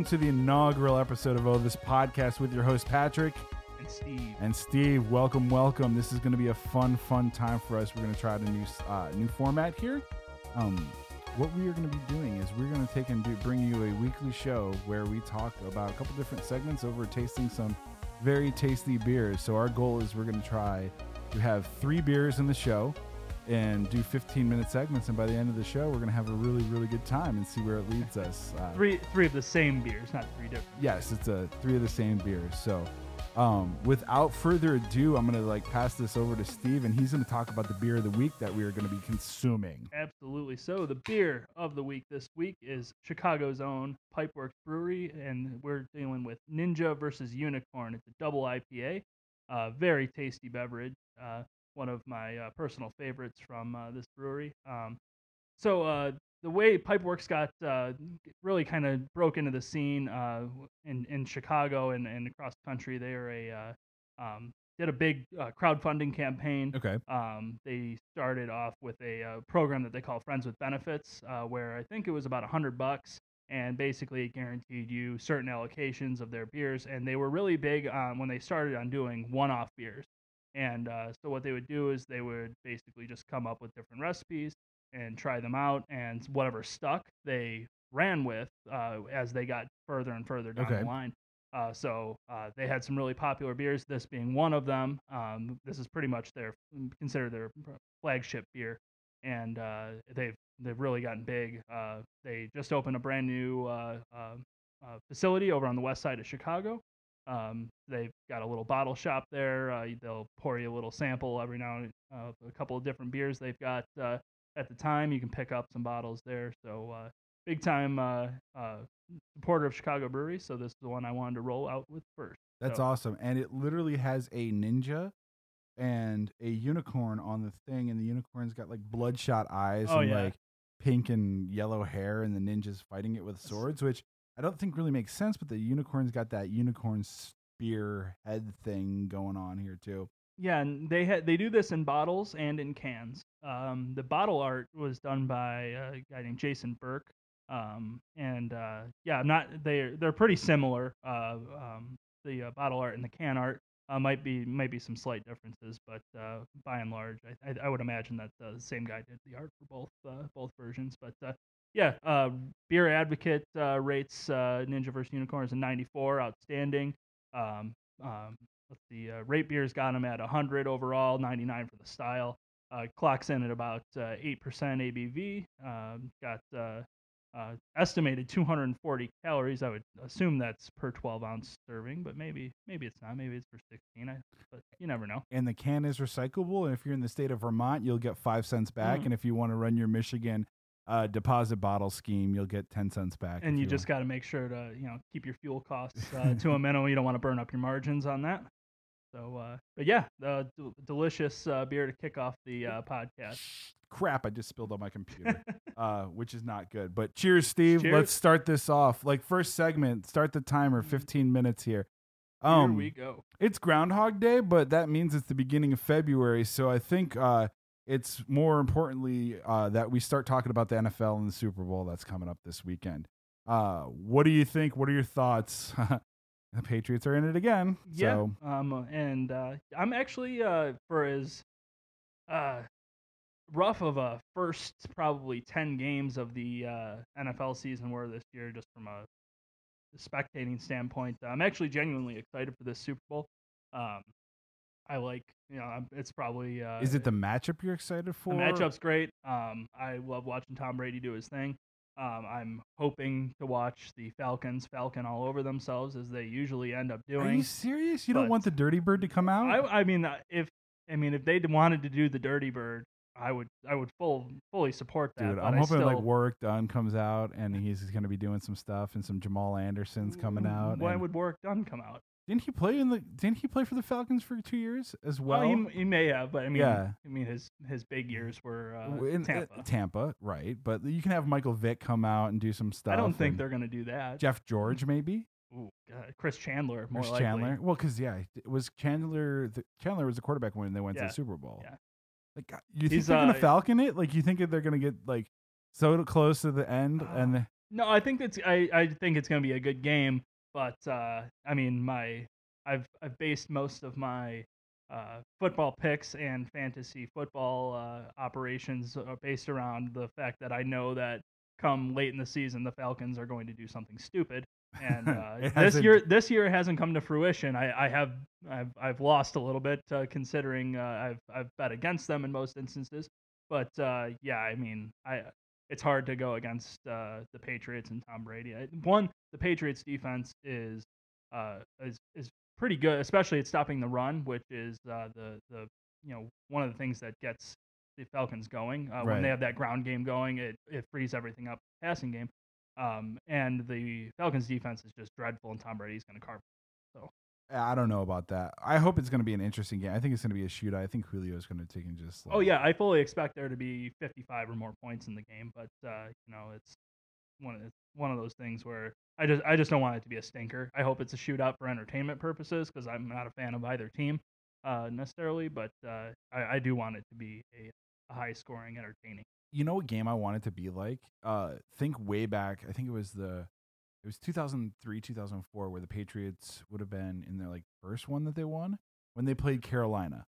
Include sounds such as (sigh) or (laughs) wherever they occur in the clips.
welcome to the inaugural episode of Oh This Podcast with your host Patrick and Steve. and Steve. Welcome, welcome. This is going to be a fun, fun time for us. We're going to try out a new, uh, new format here. Um, what we are going to be doing is we're going to take and do, bring you a weekly show where we talk about a couple different segments over tasting some very tasty beers. So our goal is we're going to try to have three beers in the show and do 15 minute segments. And by the end of the show, we're going to have a really, really good time and see where it leads us. Uh, Three three of the same beers, not three different. yes, it's a three of the same beers. So, um, without further ado, I'm gonna like pass this over to Steve, and he's gonna talk about the beer of the week that we are gonna be consuming. Absolutely. So the beer of the week this week is Chicago's own Pipeworks Brewery, and we're dealing with Ninja versus Unicorn. It's a double IPA, uh, very tasty beverage. Uh, one of my uh, personal favorites from uh, this brewery. Um, so uh, the way Pipeworks got uh, really kind of broke into the scene uh, in in Chicago and, and across the country, they are a uh, um, did a big uh, crowdfunding campaign. Okay. Um, they started off with a uh, program that they call Friends with Benefits, uh, where I think it was about a hundred bucks, and basically it guaranteed you certain allocations of their beers. And they were really big on when they started on doing one-off beers. And uh, so what they would do is they would basically just come up with different recipes and try them out, and whatever stuck, they ran with uh, as they got further and further down Okay. the line. Uh, so uh, they had some really popular beers. This being one of them. Um, this is pretty much their considered their flagship beer, and uh, they've they've really gotten big. Uh, they just opened a brand new uh, uh, uh, facility over on the west side of Chicago. Um, they've got a little bottle shop there. Uh, they'll pour you a little sample every now and uh, a couple of different beers they've got uh, at the time. You can pick up some bottles there. So uh, big time uh, uh, supporter of Chicago breweries. So this is the one I wanted to roll out with first. That's So- awesome, and it literally has a ninja and a unicorn on the thing, and the unicorn's got like bloodshot eyes Oh, and yeah. like pink and yellow hair, and the ninja's fighting it with swords, which I don't think really makes sense. But the unicorn's got that unicorn spear head thing going on here too. Yeah, and they had they do this in bottles and in cans. Um, the bottle art was done by a guy named Jason Burke. Um, and uh, yeah, not they're they're pretty similar. Uh, um, the uh, bottle art and the can art uh, might be might be some slight differences, but uh, by and large, I, I, I would imagine that the same guy did the art for both uh, both versions. But yeah, uh, Beer Advocate uh, rates uh, Ninja vs Unicorns a 94, outstanding. Um, um, let's see, uh, Rate Beer's got him at 100 overall, 99 for the style. Uh, clocks in at about uh, 8% ABV. Um, got uh, uh, estimated 240 calories. I would assume that's per 12 ounce serving, but maybe maybe it's not. Maybe it's for 16. I, but you never know. and the can is recyclable. And if you're in the state of Vermont, you'll get five cents back. Mhm. And if you want to run your Michigan uh, deposit bottle scheme, you'll get ten cents back. And if you just got to make sure to you know keep your fuel costs uh, (laughs) to a minimum. You don't want to burn up your margins on that. So, uh, but yeah, uh, del- delicious uh, beer to kick off the uh, podcast. crap. I just spilled on my computer, (laughs) uh, which is not good. But cheers, Steve. Cheers. Let's start this off. Like first segment, start the timer. Mhm. Fifteen minutes here. Here Um, we go. It's Groundhog Day, but that means it's the beginning of February. So I think uh, it's more importantly uh, that we start talking about the NFL and the Super Bowl that's coming up this weekend. Uh, what do you think? What are your thoughts? (laughs) the Patriots are in it again. Yeah. So Um, and uh, I'm actually uh, for as uh, rough of a first probably ten games of the uh, NFL season were this year, just from a spectating standpoint. I'm actually genuinely excited for this Super Bowl. Um, I like, you know, it's probably uh, is it the matchup you're excited for? the matchup's great. Um, I love watching Tom Brady do his thing. Um, I'm hoping to watch the Falcons Falcon all over themselves as they usually end up doing. Are you serious? You don't want the Dirty Bird to come out? I, I mean, uh, if I mean, if they wanted to do the Dirty Bird, I would, I would full, fully support that. Dude, I'm hoping still, like Warrick Dunn comes out and he's going to be doing some stuff and some Jamal Anderson's coming out. When and- would Warrick Dunn come out? Didn't he play in the? Didn't he play for the Falcons for two years as well? Well, he, he may have, but I mean, Yeah. I mean, his his big years were uh, in- uh, Tampa. Tampa, right? But you can have Michael Vick come out and do some stuff. I don't think they're gonna do that. Jeff George maybe. Ooh, God, Chris Chandler, more Chris likely. Chandler. Well, because yeah, it was Chandler. The, Chandler was the quarterback when they went to the Super Bowl. yeah. Like, you think He's, they're gonna uh, falcon it? Like, you think that they're gonna get like so close to the end, Uh, and No, I think it's I, I think it's going to be a good game, but uh, I mean my I've I've based most of my uh, football picks and fantasy football uh, operations are based around the fact that I know that come late in the season the Falcons are going to do something stupid. And (laughs) uh, this hasn't- year, this year hasn't come to fruition. I, I have, I've, I've lost a little bit uh, considering uh, I've, I've bet against them in most instances. But uh, yeah, I mean, I, it's hard to go against uh, the Patriots and Tom Brady. One, the Patriots defense is, uh, is, is pretty good, especially at stopping the run, which is uh, the, the, you know, one of the things that gets the Falcons going. Uh, When they have that ground game going, it, it frees everything up passing game. Um, and the Falcons defense is just dreadful, and Tom Brady's going to carve. I don't know about that. I hope it's going to be an interesting game. I think it's going to be a shootout. I think Julio is going to take and just. Like, Oh yeah, I fully expect there to be 55 or more points in the game, but uh, you know it's one of it's one of those things where I just I just don't want it to be a stinker. I hope it's a shootout for entertainment purposes because I'm not a fan of either team uh, necessarily, but uh, I, I do want it to be a, a high scoring, entertaining. you know what game I want it to be like? Uh, think way back. I think it was the, it was 2003, 2004, where the Patriots would have been in their like first one that they won when they played Carolina.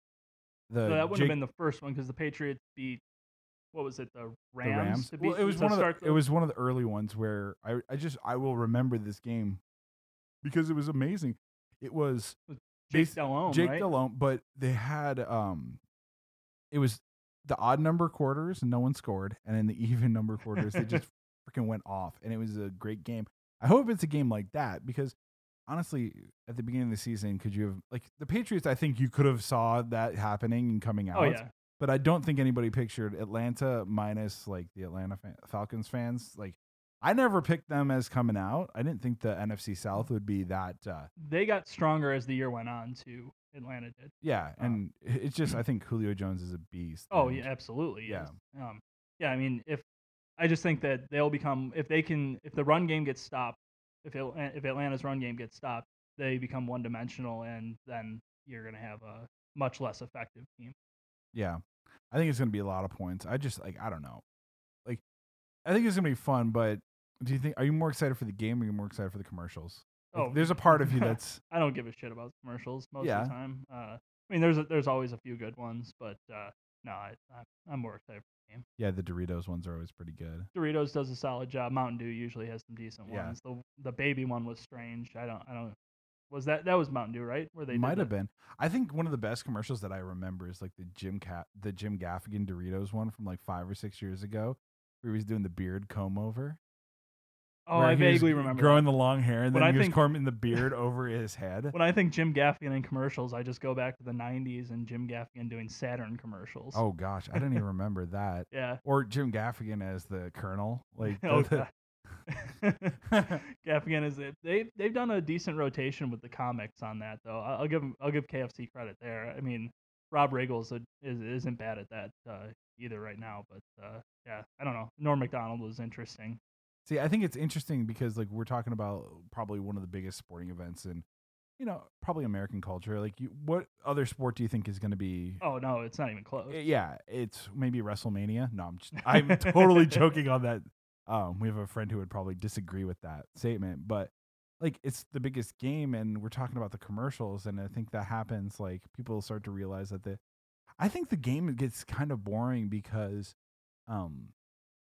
The So that wouldn't Jake- have been the first one because the Patriots beat what was it the the Rams? Rams. to Well, it was one of the, start it was one of the early ones where I I just I will remember this game because it was amazing. It was Jake basi- Delhomme, Jake right? Delhomme, but they had um, it was the odd number quarters and no one scored, and in the (laughs) even number quarters they just (laughs) freaking went off, and it was a great game. I hope it's a game like that because honestly, at the beginning of the season, could you have like the Patriots? I think you could have saw that happening and coming out. Oh yeah, But I don't think anybody pictured Atlanta minus like the Atlanta fan, Falcons fans. Like, I never picked them as coming out. I didn't think the NFC South would be that. Uh, they got stronger as the year went on. Too Atlanta did. yeah, Oh. and it's just I think Julio Jones is a beast. Oh yeah, absolutely. Yeah. Um, yeah. I mean, if I just think that they'll become if they can if the run game gets stopped, if it, if Atlanta's run game gets stopped, they become one dimensional, and then you're gonna have a much less effective team. yeah. I think it's gonna be a lot of points. I just like I don't know, like I think it's gonna be fun. But do you think are you more excited for the game or are you more excited for the commercials? Like, Oh, there's a (laughs) part of you that's (laughs) I don't give a shit about commercials most Yeah. of the time. Uh, I mean, there's a, there's always a few good ones, but uh, no, I, I'm more excited for the game. yeah. The Doritos ones are always pretty good. Doritos does a solid job. Mountain Dew usually has some decent Yeah. ones. The the baby one was strange. I don't I don't. Was that that was Mountain Dew right? Where they did Might the- have been. I think one of the best commercials that I remember is like the Jim Cat, the Jim Gaffigan Doritos one from like five or six years ago, where he was doing the beard comb over. Oh, I vaguely remember. growing that. the long hair, and When then I he was think- combing the (laughs) beard over his head. When I think Jim Gaffigan in commercials, I just go back to the '90s and Jim Gaffigan doing Saturn commercials. Oh gosh, I didn't even (laughs) remember that. yeah. Or Jim Gaffigan as the Colonel, like (laughs) Oh, the- Gaffigan is it? They they've done a decent rotation with the comics on that though. I'll give I'll give KFC credit there. I mean, Rob Riggles is, isn't bad at that uh, either right now, but uh, yeah, I don't know. Norm Macdonald was interesting. See, I think it's interesting because like we're talking about probably one of the biggest sporting events in, you know, probably American culture. Like, you, what other sport do you think is going to be? Oh no, it's not even close. Uh, Yeah, it's maybe WrestleMania. No, I'm just, I'm (laughs) totally joking on that. Um, we have a friend who would probably disagree with that statement, but like it's the biggest game, and we're talking about the commercials, and I think that happens. Like people start to realize that the, I think the game gets kind of boring because, um,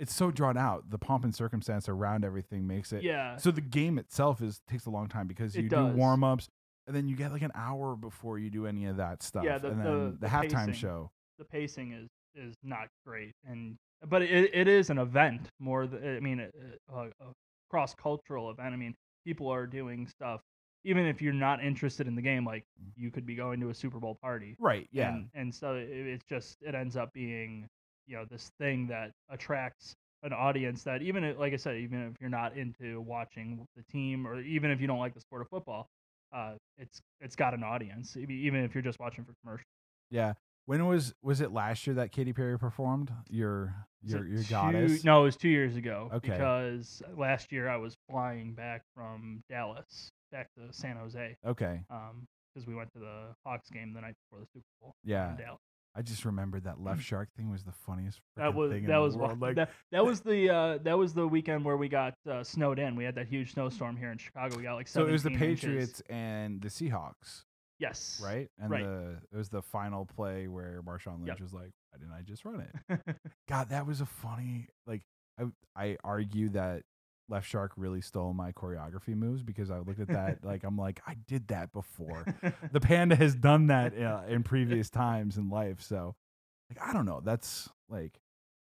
it's so drawn out. The pomp and circumstance around everything makes it. yeah, So the game itself is takes a long time because It you does. do warm ups, and then you get like an hour before you do any of that stuff. Yeah, the- and the- then the, the halftime pacing. show. the pacing is is not great, and but it it is an event more. Th- I mean, a, a, a cross cultural event. I mean, people are doing stuff. Even if you're not interested in the game, like mm. you could be going to a Super Bowl party, Right. Yeah. and, and so it, it's just it ends up being you know this thing that attracts an audience that even if, like I said, even if you're not into watching the team or even if you don't like the sport of football, uh, it's it's got an audience. Even if you're just watching for commercials. Yeah. When was was it last year that Katy Perry performed? Your your your two- goddess. No, it was two years ago. Okay. Because last year I was flying back from Dallas back to San Jose. Okay. Um, because we went to the Hawks game the night before the Super Bowl. Yeah. In Dallas. I just remembered that left shark thing was the funniest. That was thing in that the was wa- like that, that was the uh, that was the weekend where we got uh, snowed in. We had that huge snowstorm here in Chicago. We got like so it was the 17 inches. Patriots and the Seahawks, Yes. right? And Right. the it was the final play where Marshawn Lynch Yep. was like, "Why didn't I just run it?" (laughs) God, that was a funny. Like I I argue that left shark really stole my choreography moves because I looked at that (laughs) like I'm like I did that before. (laughs) the panda has done that uh, in previous times in life. So, like, I don't know. That's like,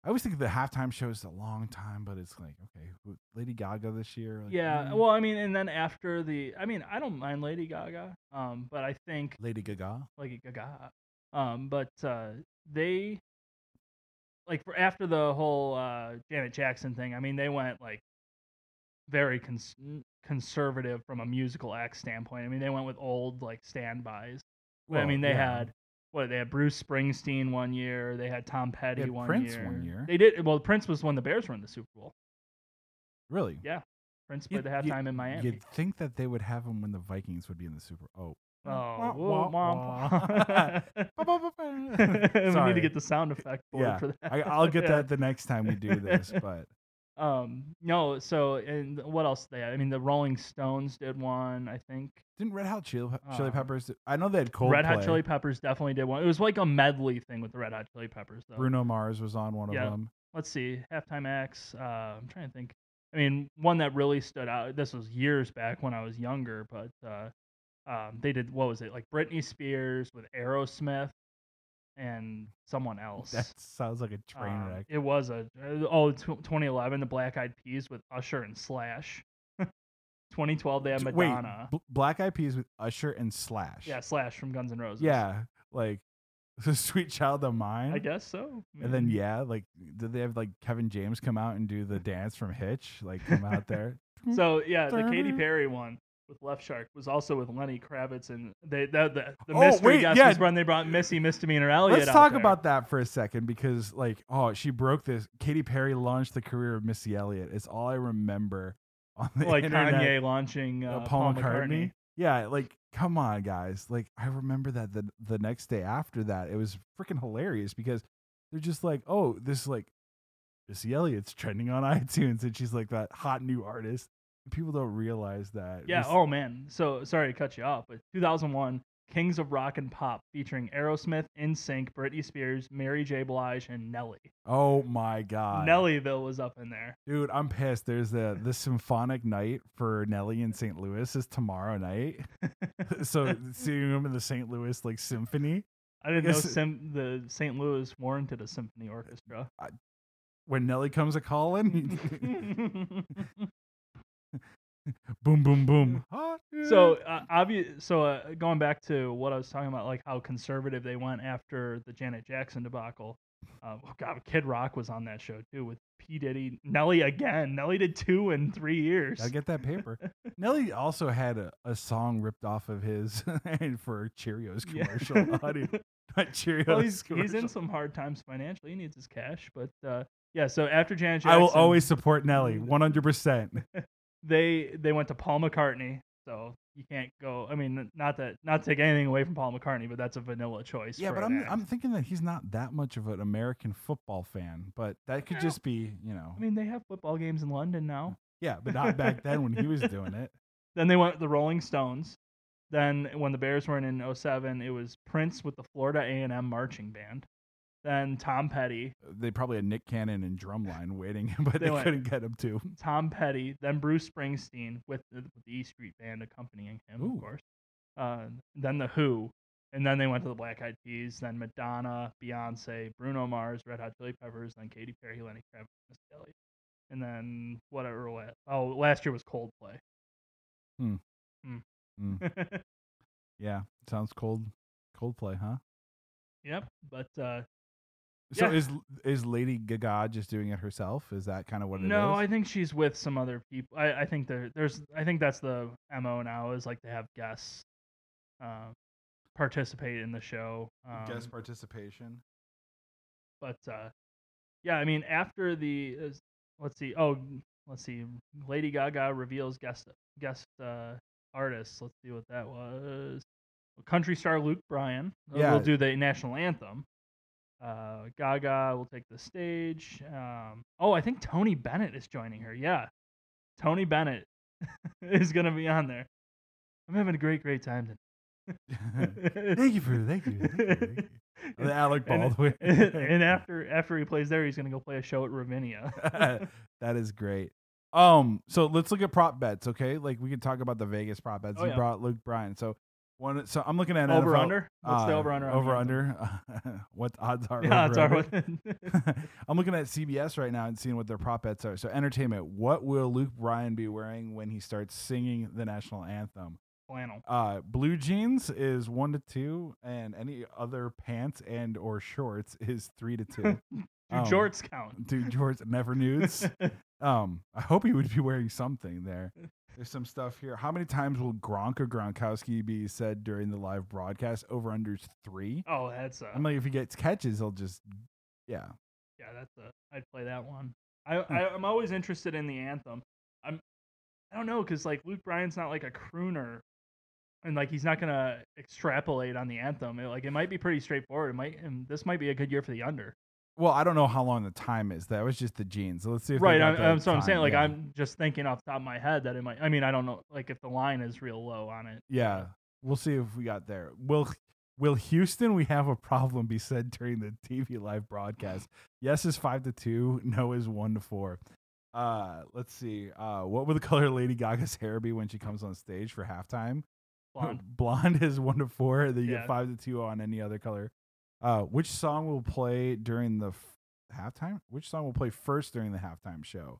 I always think the halftime show is a long time, but it's like, okay, Lady Gaga this year. Like, yeah. mm, Well, I mean, and then after the, I mean, I don't mind Lady Gaga, um, but I think Lady Gaga. Lady Gaga, um, but uh, they, like, for after the whole uh, Janet Jackson thing, I mean, they went like very cons- mm. conservative from a musical act standpoint. I mean, they went with old like standbys. But, I mean, they yeah. had what they had Bruce Springsteen one year. They had Tom Petty had one Prince year. one year. They did well. Prince was when the Bears were in the Super Bowl. really. Yeah, Prince played the you'd- halftime in Miami. You'd think that they would have him when the Vikings would be in the Super. Oh. Oh, Wah, wah, wah. we need to get the sound effect for, Yeah, for that. I, I'll get (laughs) that the next time we do this. But Um, no. So, and what else they had? I mean, the Rolling Stones did one. I think didn't Red Hot Chili, Chili Uh, Peppers? I know they had Coldplay. Red Hot Chili Peppers definitely did one. It was like a medley thing with the Red Hot Chili Peppers, though. Bruno Mars was on one Yeah. of them. let's see, halftime acts. Uh, I'm trying to think. I mean, one that really stood out. This was years back when I was younger, but uh, um, they did what was it like Britney Spears with Aerosmith and someone else. That sounds like a train Um, wreck. It was a uh, oh tw 2011 the Black Eyed Peas with Usher and Slash. (laughs) 2012 they had T- Madonna. Wait, B- Black Eyed Peas with Usher and Slash. yeah, Slash from Guns N' Roses. Yeah, like (laughs) Sweet Child of Mine. I guess so. And then yeah, like did they have like Kevin James come out and do the dance from Hitch? Like come out (laughs) there. So yeah, the Katy Perry one with Left Shark was also with Lenny Kravitz, and they the the, the Oh, mystery wait, guest yeah. when they brought Missy Misdemeanor Elliott. Let's talk there. about that for a second because like oh she broke this. Katy Perry launched the career of Missy Elliott. It's all I remember (laughs) on the like internet. Kanye launching uh, uh, Paul, McCartney. Yeah, like come on, guys. Like I remember that the the next day after that, it was freaking hilarious because they're just like, oh, this like Missy Elliott's trending on (laughs) iTunes, and she's like that hot new artist. People don't realize that. Yeah. Miss- Oh man. So sorry to cut you off, but 2001 Kings of Rock and Pop featuring Aerosmith, NSYNC, Britney Spears, Mary J. Blige, and Nelly. oh my god, Nellyville was up in there. dude, I'm pissed. There's the the symphonic night for Nelly in St. Louis is tomorrow night. (laughs) so seeing them in the St. Louis like symphony I didn't know Sim- the St. Louis warranted a symphony orchestra. when Nelly comes a calling. (laughs) (laughs) (laughs) boom, boom, boom. So dick. uh, obvious. So uh, going back to what I was talking about, like how conservative they went after the Janet Jackson debacle. Uh, oh God, Kid Rock was on that show too with P Diddy, Nelly again. Nelly did two in three years. I get that paper. (laughs) Nelly also had a, a song ripped off of his and (laughs) for Cheerios Yeah. commercial. Honey, not Cheerios. well, he's, he's in some hard times financially. He needs his cash, but uh, yeah. So after Janet Jackson, I will always support Nelly, one hundred percent. They they went to Paul McCartney. So you can't go. I mean, not that not take anything away from Paul McCartney, but that's a vanilla choice. Yeah, but I'm act. I'm thinking that he's not that much of an American football fan. But that could Yeah. just be, you know, I mean, they have football games in London now. (laughs) yeah, but not back then when he was doing it. (laughs) Then they went with the Rolling Stones. Then when the Bears were in 07, it was Prince with the Florida A&M marching band. Then Tom Petty, They probably had Nick Cannon and drumline waiting, (laughs) but They they, couldn't get him to. Tom Petty, then Bruce Springsteen with the, with the E Street Band accompanying him, Ooh. of course. Uh, then the Who, and then they went to the Black Eyed Peas. Then Madonna, Beyonce, Bruno Mars, Red Hot Chili Peppers, then Katy Perry, Lenny Kravitz, Miss Elliott, and then whatever. Oh, last year was Coldplay. Hmm. Mm. (laughs) Yeah, sounds cold. Coldplay, huh? yep, but uh, So Yeah. is is Lady Gaga just doing it herself? Is that kind of what it is? no, I think she's with some other people. I, I think there, there's, I think that's the mo now is like to have guests uh, participate in the show. Um, guest participation. but uh, yeah, I mean, after the uh, let's see, oh, let's see, Lady Gaga reveals guest guest uh, artists. Let's see what that was. Country star Luke Bryan. uh, Yeah. will do the national anthem. Uh, Gaga will take the stage. Um, oh, I think Tony Bennett is joining her. Yeah, Tony Bennett (laughs) is gonna be on there. I'm having a great, great time. tonight. (laughs) thank you for thank you. Thank you, thank you. (laughs) Alec Baldwin. and, and after after he plays there, he's gonna go play a show at Ravinia. that is great. Um, so let's look at prop bets, okay? Like we can talk about the Vegas prop bets. Oh, you yeah. brought Luke Bryan. So one so I'm looking at over NFL, under. What's the uh, over under? Over (laughs) under. what the odds are? (laughs) Yeah, our under? (laughs) I'm looking at CBS right now and seeing what their prop bets are. So entertainment. What will Luke Bryan be wearing when he starts singing the national anthem? flannel. Uh, blue jeans is one to two, and any other pants and or shorts is three to two. Do Um, jorts count? Do George never nudes. Um, I hope he would be wearing something there. There's some stuff here. How many times will Gronk or Gronkowski be said during the live broadcast? Over under three. oh, that's uh, I'm like, if he gets catches, he'll just, yeah. yeah, that's a. I'd play that one. I, I I'm always interested in the anthem. I'm I don't know because like Luke Bryan's not like a crooner, and like he's not gonna extrapolate on the anthem. It, like it might be pretty straightforward. It might and this might be a good year for the under. Well, I don't know how long the time is. That was just the jeans. So let's see if right. I'm, so I'm saying like yeah. I'm just thinking off the top of my head that it might. I mean I don't know like if the line is real low on it. Yeah, we'll see if we got there. Will Will Houston? We have a problem. Be said during the TV live broadcast. Yes is five to two. No is one to four. Uh, let's see. Uh, what would the color Lady Gaga's hair be when she comes on stage for halftime? Blonde. (laughs) Blonde is one to four. Then you Yeah. get five to two on any other color. Uh, which song will play during the f- halftime? Which song will play first during the halftime show?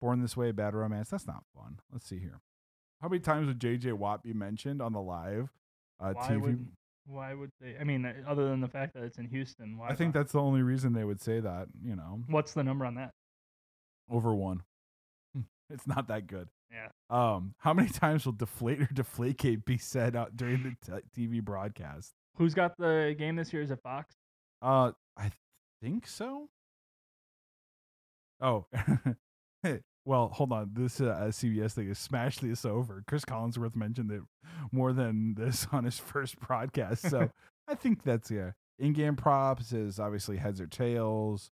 Born This Way, Bad Romance. That's not fun. Let's see here. How many times would JJ Watt be mentioned on the live uh, Why TV? would why would they? I mean, uh, other than the fact that it's in Houston, why? I think not? that's the only reason they would say that. You know, What's the number on that? over one. (laughs) It's not that good. Yeah. Um, how many (laughs) times will deflate or deflategate be said out during the t- TV broadcast? Who's got the game this year? Is it Fox? Uh, I think so. Oh, (laughs) well, hold on. This uh, CBS thing is smash this over. Chris Collinsworth mentioned it more than this (laughs) on his first broadcast, so (laughs) I think that's yeah. In-game props is obviously heads or tails.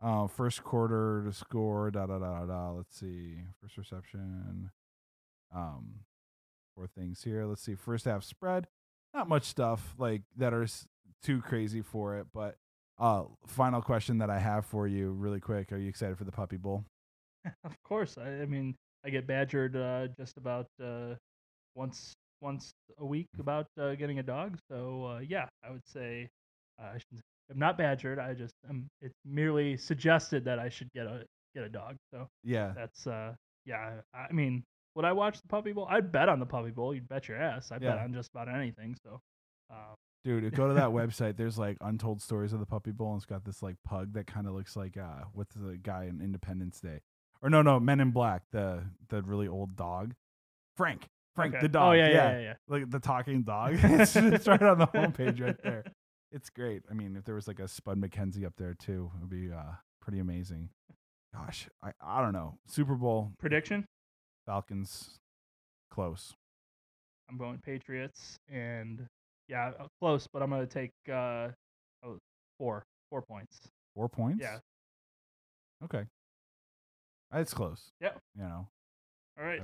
Uh, first quarter to score. Da da da da da. Let's see. First reception. Um, four things here. Let's see. First half spread. Not much stuff like that are s- too crazy for it, but uh, final question that I have for you, really quick. Are you excited for the Puppy Bowl? (laughs) Of course. I, I mean, I get badgered uh, just about uh, once once a week about uh, getting a dog. So uh, yeah, I would say uh, I. I'm not badgered. I just um, it's merely suggested that I should get a get a dog. So Yeah, that's uh yeah. I I mean, would I watch the Puppy Bowl? I'd bet on the Puppy Bowl. You'd bet your ass. I bet on just about anything. So. Uh, dude, go to that (laughs) website. There's like untold stories of the Puppy Bowl, and it's got this like pug that kind of looks like uh, what's the guy in Independence Day? Or no, no, Men in Black, the the really old dog, Frank. Frank okay. the dog. Oh yeah, yeah, yeah. yeah. like the talking dog. (laughs) (laughs) it's, it's right on the homepage right there. It's great. I mean, if there was like a Spud MacKenzie up there too, it would be uh, pretty amazing. Gosh, I, I don't know. Super Bowl Prediction? Falcons close. I'm going Patriots, and yeah, uh, close, but I'm gonna take uh, oh, four, four points. Four points. Yeah. Okay. It's close. Yep. You know, All right.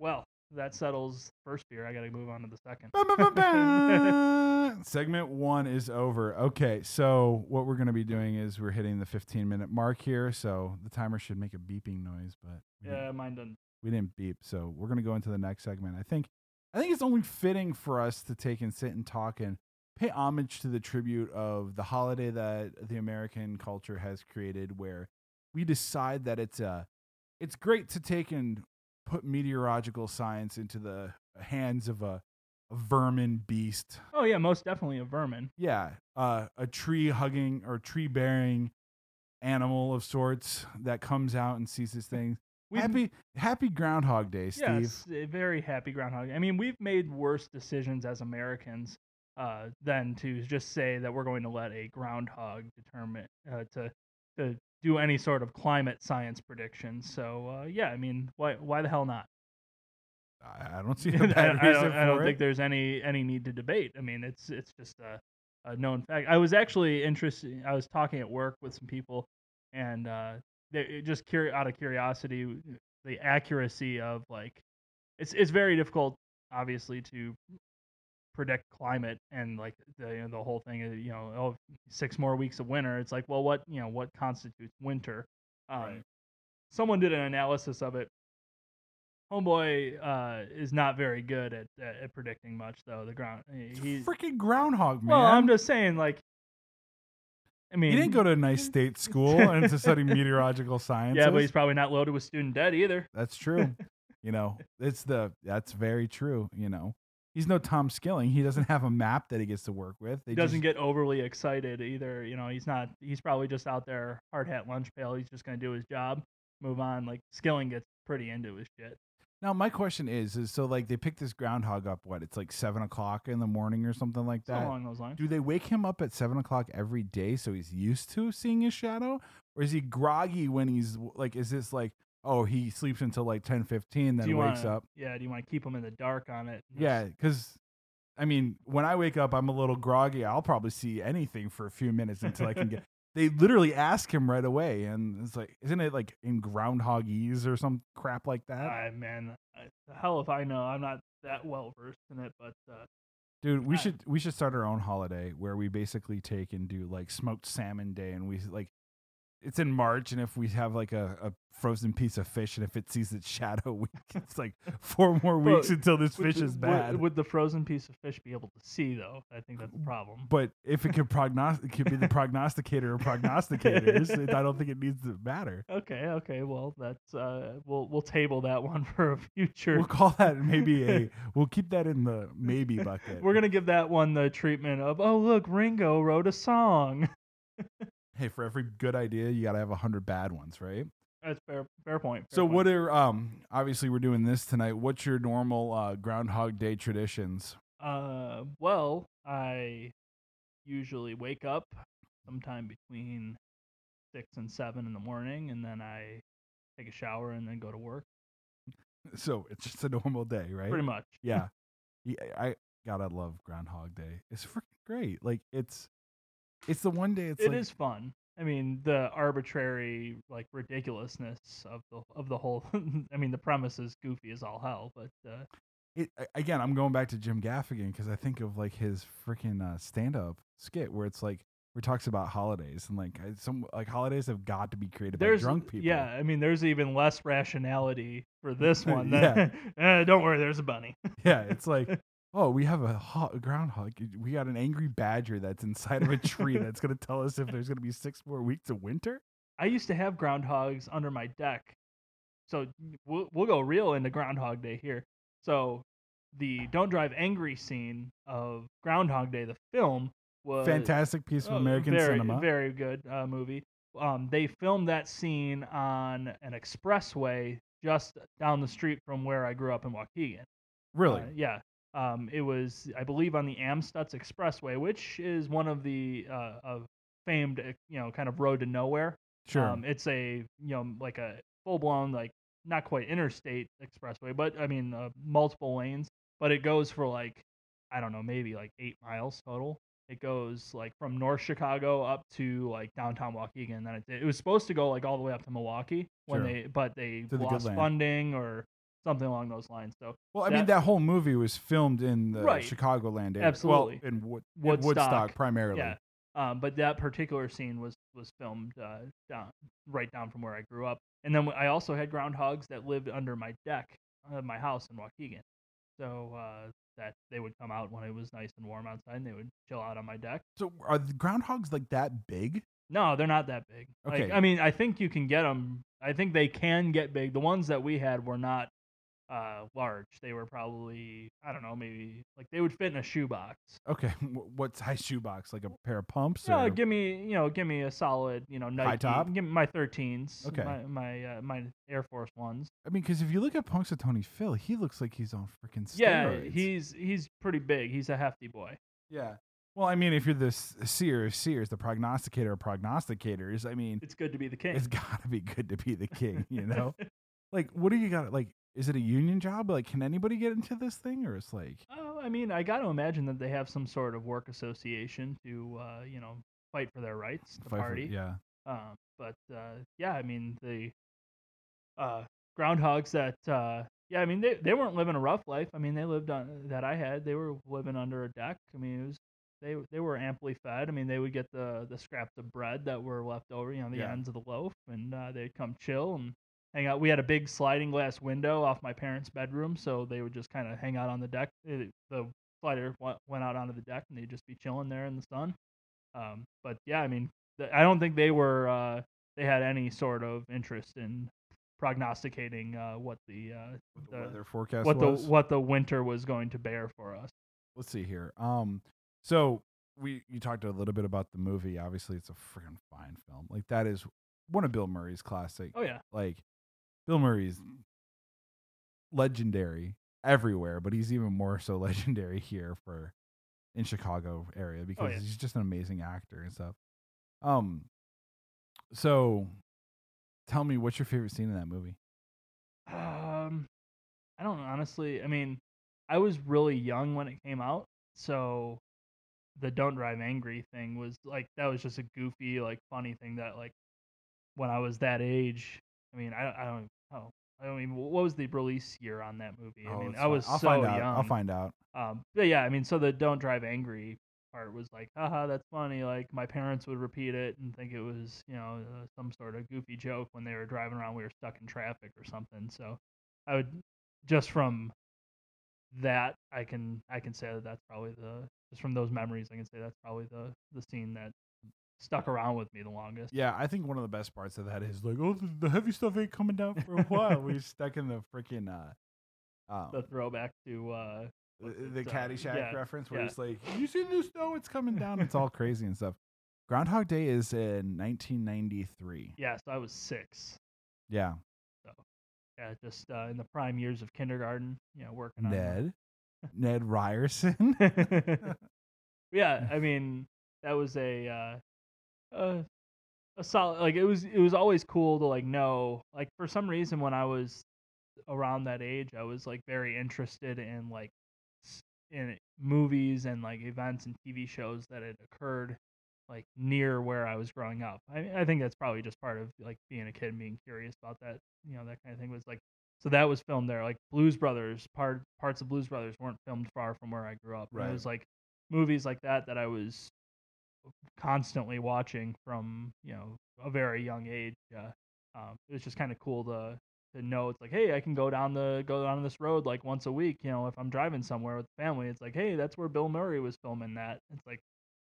Well, that settles first beer. I got to move on to the second. Ba, ba, ba. Segment one is over. Okay, so what we're gonna be doing is we're hitting the 15 minute mark here. So the timer should make a beeping noise, but Yeah, mine done. We didn't beep. So we're gonna go into the next segment. I think I think it's only fitting for us to take and sit and talk and pay homage to the tribute of the holiday that the American culture has created, where we decide that it's a it's great to take and put meteorological science into the hands of a, a vermin beast. Oh yeah, most definitely a vermin. Yeah, uh, a tree hugging or tree bearing animal of sorts that comes out and sees this thing. We've- happy Happy Groundhog Day, Steve. Yes, very happy groundhog. I mean, we've made worse decisions as Americans uh, than to just say that we're going to let a groundhog determine uh, to to do any sort of climate science prediction. So uh, yeah, I mean, why why the hell not? I I don't see (laughs) a I, bad I reason don't, I don't think there's any any need to debate. I mean, it's it's just uh, a known fact. I was actually interested. I was talking at work with some people, and uh, just curi- out of curiosity, the accuracy of like, it's it's very difficult, obviously, to predict climate and like the you know, the whole thing. is, You know, oh, six more weeks of winter. It's like, well, what you know, what constitutes winter? Um, Right. Someone did an analysis of it. Homeboy uh, is not very good at, at, at predicting much, though. The ground, he's freaking groundhog, man. well, I'm just saying, like, I mean, he didn't go to a nice state school (laughs) and to study meteorological science. yeah, but he's probably not loaded with student debt either. That's true. you know, it's the that's very true. You know, he's no Tom Skilling. He doesn't have a map that he gets to work with. He doesn't just, get overly excited either. You know, he's not. He's probably just out there hard hat lunch pail. He's just gonna do his job, move on. Like Skilling gets pretty into his shit. Now. My question is, is so like they pick this groundhog up. What? It's like seven o'clock in the morning or something like So that. along those lines. Do they wake him up at seven o'clock every day so he's used to seeing his shadow, or is he groggy when he's like? Is this like? Oh, he sleeps until like ten fifteen, then wakes wanna, up. Yeah. Do you want to keep him in the dark on it? Yeah, because I mean, when I wake up, I'm a little groggy. I'll probably see anything for a few minutes until I can get. They literally ask him right away, and it's like, isn't it like in Groundhogese or some crap like that? I man, I, hell if I know. I'm not that well versed in it, but uh, Dude, we I- should we should start our own holiday where we basically take and do like smoked salmon day, and we like. It's in March, and if we have like a, a frozen piece of fish, and if it sees its shadow, (laughs) we, it's like four more Well, weeks until this fish the- is would- bad. Would, the frozen piece of fish be able to see though? I think that's the problem. But if it could prognostic, it could be the prognosticator or (laughs) prognosticators. I don't think it needs to matter. Okay, okay. Well, that's uh, we'll we'll table that (laughs) one for a future. We'll call that maybe a. We'll keep that in the maybe bucket. We're gonna give that one the treatment of oh look, Ringo wrote a song. Hey, for every good idea, you got to have a hundred bad ones, right? That's fair. Fair point. fair So, point. what are um? Obviously, we're doing this tonight. What's your normal uh, Groundhog Day traditions? Uh, well, I usually wake up sometime between six and seven in the morning, and then I take a shower and then go to work. So it's just a normal day, right? Pretty much. Yeah. (laughs) yeah. I gotta love Groundhog Day. It's freaking great. Like it's, it's the one day. It's It like, is fun. I mean, the arbitrary, like ridiculousness of the of the whole. (laughs) I mean, the premise is goofy as all hell, but uh, it, again, I'm going back to Jim Gaffigan because I think of like his freaking uh, stand-up skit where it's like where he talks about holidays and like some like holidays have got to be created there's by drunk people. yeah. I mean, there's even less rationality for (laughs) this one. Yeah. Than, uh, (laughs) don't worry, there's a bunny. yeah. It's like oh, we have a ho- groundhog. We got an angry badger that's inside of a tree (laughs) that's gonna tell us if there's gonna be six more weeks of winter. I used to have groundhogs under my deck. So we'll, we'll go real into Groundhog Day here. So the Don't Drive Angry scene of Groundhog Day, the film, was Fantastic piece of oh, American very, cinema. Very good uh, movie. Um, they filmed that scene on an expressway just down the street from where I grew up in Waukegan. really? Uh, yeah. Um, it was, I believe, on the Amstutz Expressway, which is one of the uh, of famed, uh, you know, kind of road to nowhere. sure. Um, it's a you know like a full blown like not quite interstate expressway, but I mean uh, multiple lanes. But it goes for like I don't know maybe like eight miles total. It goes like from North Chicago up to like downtown Waukegan. And then it, it was supposed to go like all the way up to Milwaukee when Sure. they but they To lost land. funding or something along those lines. So Well, I mean, That- whole movie was filmed in the Right. Chicagoland area. Absolutely. Well, in, Wood- in Woodstock. Woodstock primarily. Yeah. Um, but that particular scene was was filmed uh, down right down from where I grew up, and then I also had groundhogs that lived under my deck of my house in Waukegan. So uh, that they would come out when it was nice and warm outside, and they would chill out on my deck. So are the groundhogs like that big? No, they're not that big. Like, Okay. I mean, I think you can get them. I think they can get big. The ones that we had were not uh, large. They were probably I don't know, maybe like they would fit in a shoebox. Okay, (laughs) what size shoebox? Like a pair of pumps? No, or- give me you know, give me a solid you know Nike. top? Give me my 13s. Okay. My my uh, my Air Force ones. I mean, because if you look at Punxsutawney Phil, he looks like he's on freaking steroids. Yeah, he's he's pretty big. He's a hefty boy. yeah. Well, I mean, if you're the seer of seers, the prognosticator of prognosticators, I mean, It's good to be the king. it's got to be good to be the king, you know? (laughs) like, what do you got? Like, is it a union job? Like, can anybody get into this thing, or it's like, Oh, I mean, I got to imagine that they have some sort of work association to, uh, you know, fight for their rights, the Fight for- party. yeah. Um, but uh, yeah, I mean the uh, groundhogs that uh, yeah, I mean they, they weren't living a rough life. I mean they lived on that I had. They were living under a deck. I mean it was they they were amply fed. I mean they would get the the scraps of bread that were left over, you know, the Yeah. ends of the loaf, and uh, they'd come chill and hang out. We had a big sliding glass window off my parents' bedroom, so they would just kind of hang out on the deck. It, the slider went, went out onto the deck, and they'd just be chilling there in the sun. Um, but yeah, I mean, I don't think they were uh, they had any sort of interest in prognosticating uh, what the, uh, What the, the- weather forecast what was. the what the winter was going to bear for us. Let's see here. Um, so we you talked a little bit about the movie. Obviously, it's a freaking fine film. Like that is one of Bill Murray's classic. Oh yeah, Like Bill Murray's legendary everywhere, but he's even more so (laughs) legendary here for in Chicago area because Oh, yeah. he's just an amazing actor and stuff. Um, so tell me what's your favorite scene in that movie? um, I don't know, honestly. I mean, I was really young when it came out, so the "Don't Drive Angry" thing was like that was just a goofy, like funny thing that like when I was that age. I mean, I I don't oh I don't what was the release year on that movie? I Oh, mean, I fine. was I'll so find out. young. I'll find out. Um, but yeah, I mean, so the "Don't Drive Angry" part was like, haha, that's funny. Like my parents would repeat it and think it was, you know, uh, some sort of goofy joke when they were driving around. We were stuck in traffic or something. So I would just from that, I can I can say that that's probably the just from those memories, I can say that's probably the the scene that stuck around with me the longest. Yeah, I think one of the best parts of that is like, oh, the, heavy stuff ain't coming down for a while. We're (laughs) stuck in the freaking uh, um, The throwback to uh, the, the uh, Caddyshack yeah, reference where yeah. it's like, you see the snow, it's coming down. It's all crazy and stuff. Groundhog Day is in 1993. yeah, so I was six. Yeah, So, Yeah, just uh, in the prime years of kindergarten, you know, working on Ned, (laughs) Ned Ryerson. (laughs) yeah, I mean that was a uh, a a solid like it was it was always cool to like know like for some reason when I was around that age I was like very interested in like in movies and like events and TV shows that had occurred like near where I was growing up. I I think that's probably just part of like being a kid and being curious about that, you know, that kind of thing was like so that was filmed there. Like Blues Brothers, part parts of Blues Brothers weren't filmed far from where I grew up. And Right. It was like movies like that that I was constantly watching from you know a very young age. Uh, um, it was just kind of cool to to know it's like, hey, I can go down the go down this road like once a week. You know, if I'm driving somewhere with family, it's like, hey, that's where Bill Murray was filming that. It's like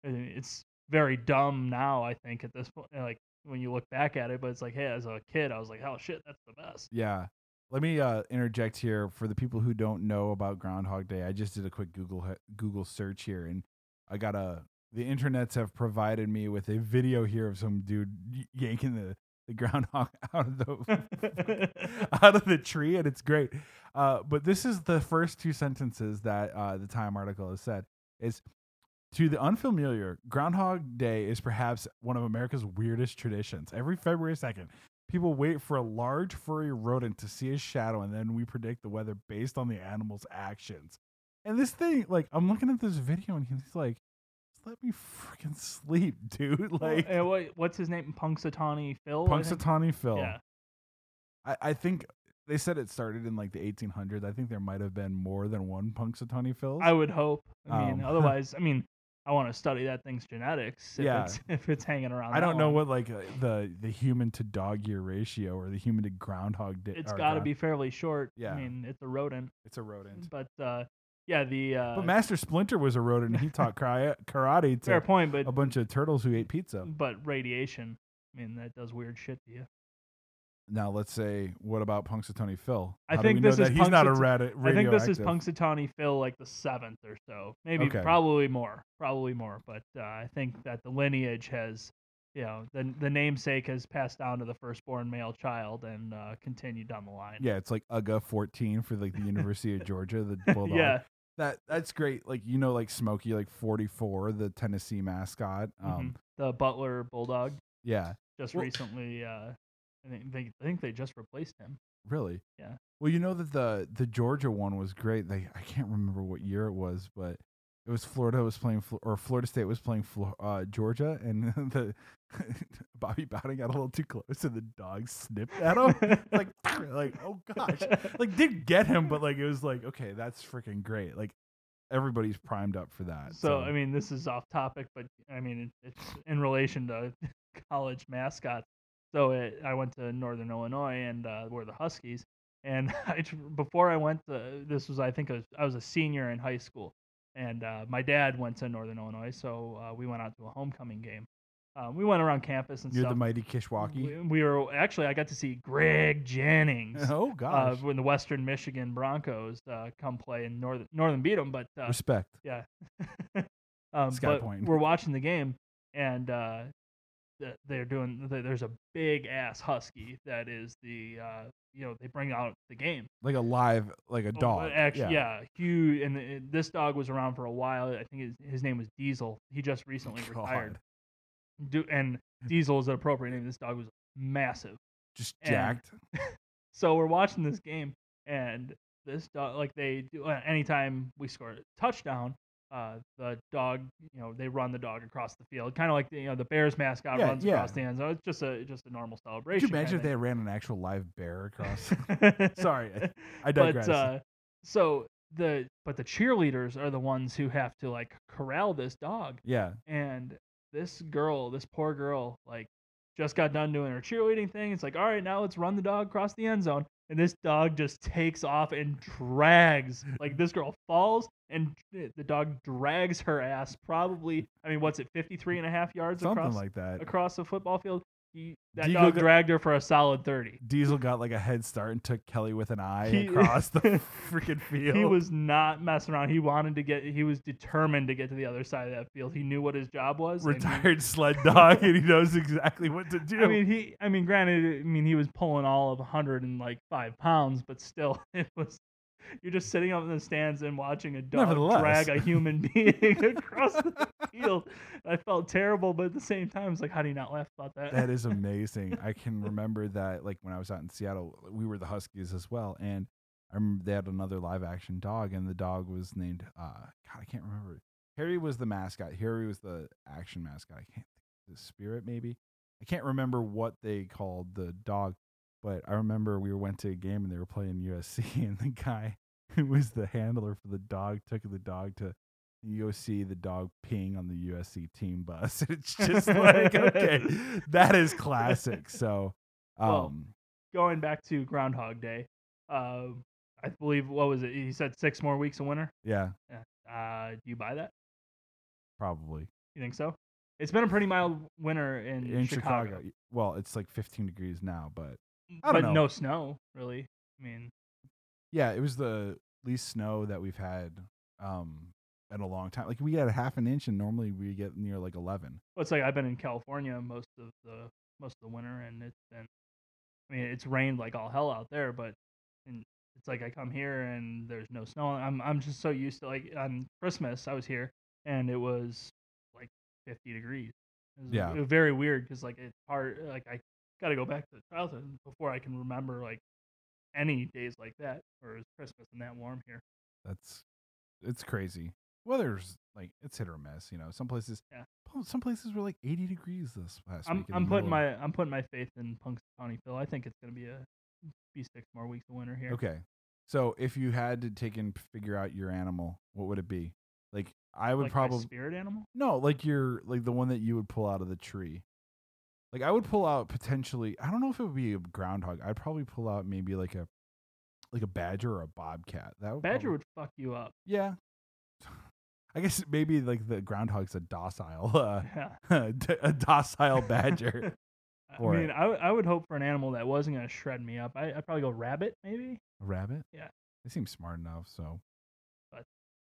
uh, it's very dumb now. I think at this point, like when you look back at it, but it's like, hey, as a kid, I was like, oh shit, that's the best. yeah. Let me uh, interject here for the people who don't know about Groundhog Day. I just did a quick Google Google search here, and I got a. The internets have provided me with a video here of some dude yanking the, the groundhog (laughs) out of the (laughs) out of the tree, and it's great. Uh, but this is the first two sentences that uh, the Time article has said. Is to the unfamiliar, Groundhog Day is perhaps one of America's weirdest traditions. Every February 2nd, people wait for a large furry rodent to see his shadow, and then we predict the weather based on the animal's actions. And this thing, like, I'm looking at this video, and he's like, "Just let me freaking sleep, (laughs) dude." Like, and what, what's his name? Punxsutawney Phil. Punxsutawney Phil. Yeah. I, I think they said it started in like the 1800s. I think there might have been more than one Punxsutawney Phil. I would hope. I mean, Um, (laughs) otherwise, I mean, I want to study that thing's genetics. If Yeah. It's, (laughs) if it's hanging around. I don't know long. what like uh, the the human to dog year ratio or the human to groundhog day. It's got to be fairly short. Yeah. I mean, it's a rodent. It's a rodent. But uh, yeah, the uh, But Master Splinter was a rodent. and He taught (laughs) kara- karate fair to point. But a bunch of turtles who ate pizza. but radiation. I mean, that does weird shit to you. Now let's say, what about Punxsutawney Phil? I How do think we know this that is he's not a Punxsut- radi- I think this is radioactive? Punxsutawney Phil, like the seventh or so, maybe Okay. probably more, probably more. But uh, I think that the lineage has, you know, the the namesake has passed down to the firstborn male child and uh, continued down the line. Yeah, it's like UGA 14 for like the (laughs) University of Georgia, the bulldog. (laughs) yeah, that that's great. Like you know, like Smokey, like 44, the Tennessee mascot. Um, mhm. the Butler Bulldog yeah, just Well- recently. Uh, I think they I think they just replaced him. Really? Yeah. Well, you know that the the Georgia one was great. They I can't remember what year it was, but it was Florida was playing or Florida State was playing uh, Georgia, and (laughs) the (laughs) Bobby Bowden got a little too close, and the dog snipped at him. (laughs) like, (laughs) like oh gosh, like did get him, but like it was like okay, that's freaking great. Like everybody's primed up for that. So I mean, this is off topic, but I mean, it, it's in relation to college mascots. So it, I went to Northern Illinois, and uh, we're the Huskies. And I, before I went, to, this was I think I was, I was a senior in high school, and uh, my dad went to Northern Illinois, so uh, we went out to a homecoming game. Um, we went around campus and you're stuff. the mighty Kishwaukee. we, we were actually I got to see Greg Jennings. (laughs) oh Uh, when the Western Michigan Broncos uh, come play in Northern Northern beat them, but uh, respect. yeah. (laughs) um, Sky but Point. we're watching the game, and uh, they're doing. There's a big ass husky that is the. Uh, you know, they bring out the game. Like a live, like a Oh, dog. Actually, yeah, huge. And uh, this dog was around for a while. I think his, his name was Diesel. He just recently (laughs) retired. Do, and Diesel is an appropriate name. This dog was massive. Just And- jacked. (laughs) So we're watching this game, and this dog, like they do, uh, anytime we score a touchdown, uh, the dog, you know, they run the dog across the field, kind of like the, you know the Bears mascot Yeah, runs yeah. across the end zone. It's just a just a normal celebration. Could you imagine if they ran an actual live bear across? (laughs) (laughs) Sorry, I- I digress. But uh, so the but the cheerleaders are the ones who have to like corral this dog, yeah, and this girl, this poor girl, like just got done doing her cheerleading thing. It's like, all right, now let's run the dog across the end zone. And this dog just takes off and drags. Like this girl falls and the dog drags her ass probably, I mean, what's it, 53 and a half yards something across, like that. across the football field? He, that Diego dog got- dragged her for a solid 30. Diesel got like a head start and took Kelly with an eye He- across the (laughs) freaking (laughs) field. He was not messing around. He wanted to get, he was determined to get to the other side of that field. He knew what his job was. and he- retired sled dog, and he knows exactly what to (laughs) do. I mean, he. I mean, granted, I mean, he was pulling all of 100 and like five pounds, but still, it was. You're just sitting up in the stands and watching a dog drag a human (laughs) being across the field. I felt terrible, but at the same time, it's like, how do you not laugh about that? that is (laughs) amazing. I can remember that, like when I was out in Seattle, we were the Huskies as well, and I remember they had another live action dog, and the dog was named. uh God, I can't remember. Harry was the mascot. Harry was the action mascot. I can't. The spirit, maybe. I can't remember what they called the dog, but I remember we went to a game and they were playing USC, (laughs) and the guy (laughs) who was the handler for the dog took the dog to you go see the dog peeing on the USC team bus. (laughs) It's just like, okay, that is classic. So, um, Well, Going back to Groundhog Day, uh, I believe what was it? He said six more weeks of winter. yeah, Uh, do you buy that? probably You think so? It's been a pretty mild winter in, in Chicago, Chicago. Well, it's like 15 degrees now, but I don't know. no snow really. I mean, yeah, it was the least snow that we've had um in a long time. Like we had a half an inch, and normally we get near like 11. Well, it's like I've been in California most of the most of the winter, and it's been. I mean, it's rained like all hell out there, but and it's like I come here and there's no snow. I'm I'm just so used to like on Christmas I was here and it was like 50 degrees. It was, Yeah. it was very weird because like it's hard. Like I got to go back to childhood before I can remember like any days like that or is Christmas and that warm here. That's it's crazy. Weather's like it's hit or miss. You know, some places. Yeah. Some places were like 80 degrees this past I'm week. I'm putting middle of- my I'm putting my faith in Punks County Phil. I think it's gonna be a be six more weeks of winter here. Okay. So if you had to take and figure out your animal, what would it be? Like I would like probably spirit animal. no, like your like the one that you would pull out of the tree. Like I would pull out potentially. I don't know if it would be a groundhog. I'd probably pull out maybe like a like a badger or a bobcat. That would Badger probably- would fuck you up. yeah. (sighs) I guess maybe like the groundhog's a docile, uh, Yeah. (laughs) a docile badger. (laughs) I mean. I, would- I would hope for an animal that wasn't gonna shred me up. I, I'd probably go rabbit, maybe. a rabbit. Yeah. they seem smart enough. So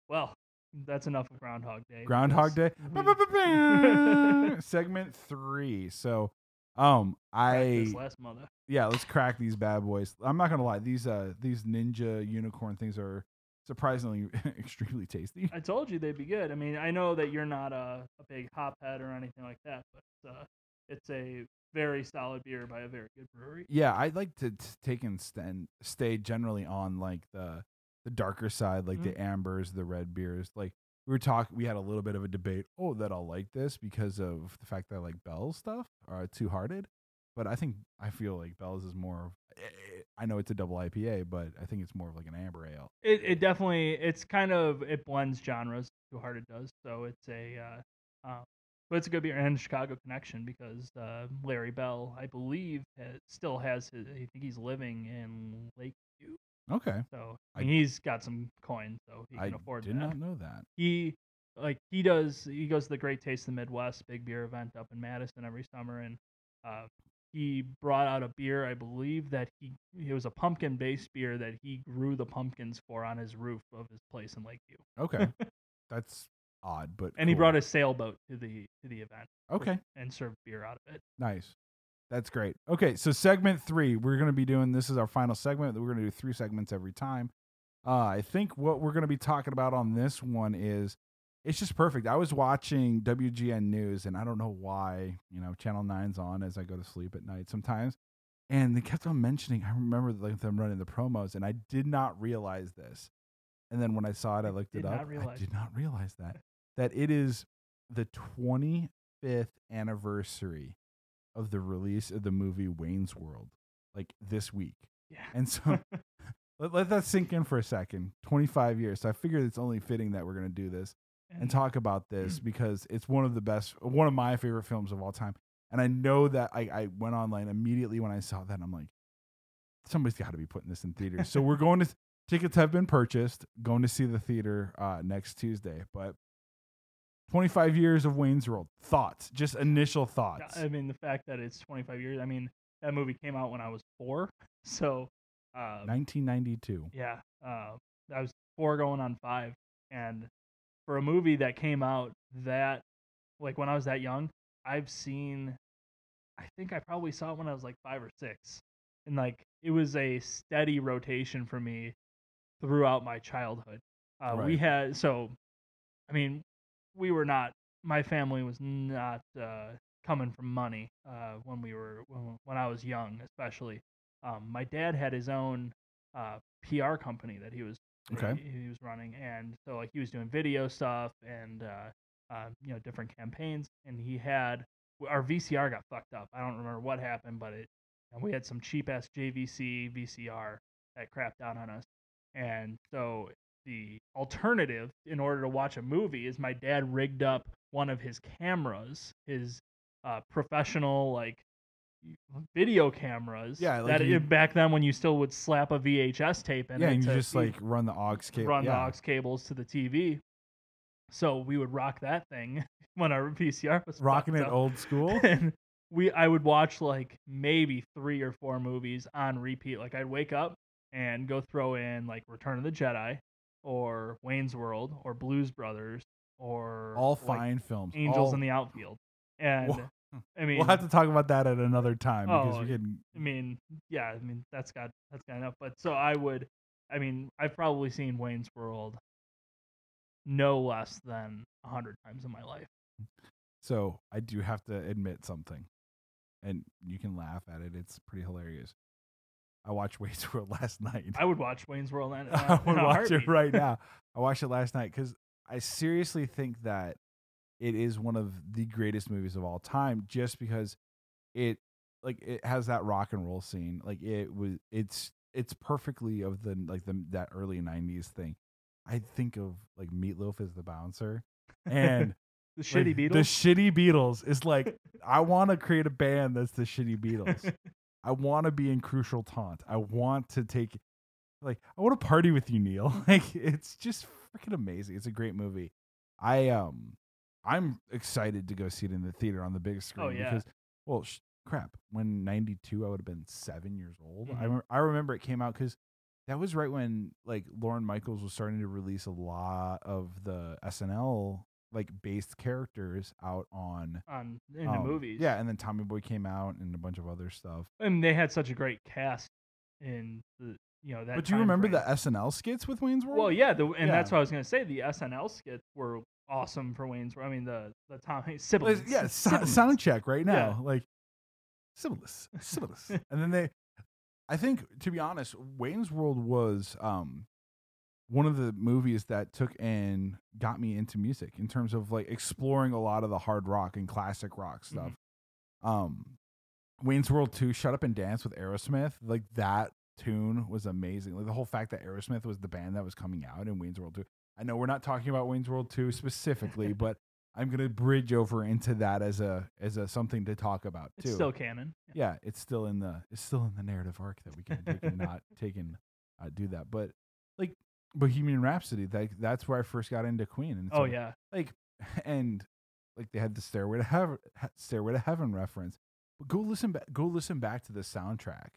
Well, that's enough of Groundhog Day. Groundhog Day. (laughs) Segment three. So, um, I last mother. yeah, let's crack these bad boys. I'm not gonna lie, these uh these ninja unicorn things are surprisingly (laughs) extremely tasty. I told you they'd be good. I mean, I know that you're not a, a big hop head or anything like that, but uh, it's a very solid beer by a very good brewery. Yeah, I'd like to t- take and stay generally on like the the darker side, like the ambers, the red beers. Like we were talking, we had a little bit of a debate. Oh, that I'll like this because of the fact that I like Bell's stuff or Two Hearted. But I think I feel like Bell's is more. of eh, eh, I know it's a double IPA, but I think it's more of like an amber ale. It it definitely it's kind of it blends genres. Two Hearted does, so it's a uh, uh, but it's a good beer and Chicago connection because uh, Larry Bell, I believe, has, still has his. I think he's living in Lakeview, Okay, so I- he's got some coin, so he I can afford that. I did that. not know that. he like he does he goes to the Great Taste of the Midwest big beer event up in Madison every summer and uh, he brought out a beer I believe that he it was a pumpkin based beer that he grew the pumpkins for on his roof of his place in Lakeview Okay, (laughs) that's odd, but and he brought a sailboat to the to the event Okay, and served beer out of it Nice. That's great. Okay, so segment three, we're going to be doing this is our final segment. We're going to do three segments every time. Uh, I think what we're going to be talking about on this one is it's just perfect. I was watching WGN News, and I don't know why, you know, Channel 9's on as I go to sleep at night sometimes. And they kept on mentioning, I remember like them running the promos, and I did not realize this. And then when I saw it, I looked it up. I did not realize that. That it is the 25th anniversary of the release of the movie Wayne's World, like this week. yeah And so (laughs) (laughs) let, let that sink in for a second. 25 years. So I figured it's only fitting that we're going to do this and talk about this (clears throat) because it's one of the best, one of my favorite films of all time. And I know that I, I went online immediately when I saw that. I'm like, somebody's got to be putting this in theaters. so we're (laughs) going to, tickets have been purchased, going to see the theater uh, next Tuesday. But 25 years of Wayne's World. Thoughts, just initial thoughts. I mean the fact that it's 25 years I mean that movie came out when I was four (laughs) so uh, 1992. Yeah, uh, I was four going on five, and for a movie that came out that, like when I was that young, I've seen. I think I probably saw it when I was like five or six, and like it was a steady rotation for me throughout my childhood. Uh, We had so, I mean, we were not. My family was not uh, coming from money uh, when we were when, when I was young, especially. Um, my dad had his own uh, PR company that he was Okay. he was running, and so like he was doing video stuff and uh, uh, you know different campaigns, and he had our VCR got fucked up. I don't remember what happened, but it and we had some cheap ass JVC VCR that crapped out on us, and so the alternative in order to watch a movie is my dad rigged up one of his cameras, his uh, professional like video cameras. Yeah, like that you- back then when you still would slap a VHS tape in yeah, it and you just like run the aux cable. run yeah. the aux cables to the TV. So we would rock that thing (laughs) when our VCR was rocking it up. old school. (laughs) and we I would watch like maybe three or four movies on repeat. Like I'd wake up and go throw in like Return of the Jedi or Wayne's World or Blues Brothers or All like, fine films. Angels all, in the Outfield. And (laughs) I mean We'll have to talk about that at another time because Oh, we can. I mean, yeah, I mean that's got that's got enough. But so I would, I mean, I've probably seen Wayne's World no less than a hundred times in my life. So I do have to admit something, and you can laugh at it. It's pretty hilarious. I watched Wayne's World (laughs) last night. I would watch Wayne's World and (laughs) uh, I would watch it right now. (laughs) I watched it last night because I seriously think that it is one of the greatest movies of all time. Just because it like it has that rock and roll scene. Like it was, it's it's perfectly of the like the that early '90s thing. I think of like Meatloaf as the bouncer, and the shitty like, Beatles. The shitty Beatles is like I want to create a band that's the shitty Beatles. I want to be in Crucial Taunt. I want to take, like, I want to party with you, Neil. (laughs) Like, it's just freaking amazing. It's a great movie. I um, I'm excited to go see it in the theater on the big screen Oh, yeah. because, well, sh- crap. When '92, I would have been seven years old. I Mhm. remember, I remember it came out because that was right when like Lorne Michaels was starting to release a lot of the SNL like based characters out on on in the um, movies. Yeah, and then Tommy Boy came out and a bunch of other stuff. and they had such a great cast in the you know that. but do you remember frame. the SNL skits with Wayne's World? Well, yeah, the, and that's what I was gonna say. The SNL skits were awesome for Wayne's. World. I mean the the Tom (laughs) Hanks Well, siblings. yeah, so- siblings. sound check right Yeah. now. Like Sibilus, Sibilus. (laughs) and then they I think to be honest, Wayne's World was um one of the movies that took and got me into music in terms of like exploring a lot of the hard rock and classic rock Mm-hmm. stuff. Um Wayne's World 2 Shut Up and Dance with Aerosmith, like that tune was amazing. Like the whole fact that Aerosmith was the band that was coming out in Wayne's World 2. I know we're not talking about Wayne's World 2 specifically, (laughs) but I'm gonna bridge over into that as a as a something to talk about too. It's still canon. yeah, it's still in the it's still in the narrative arc that we can take and not (laughs) take and uh, do that. But like Bohemian Rhapsody, Like that's where I first got into Queen. And Oh yeah. like (laughs) and like they had the Stairway to Heaven Stairway to Heaven reference. But go listen back go listen back to the soundtrack.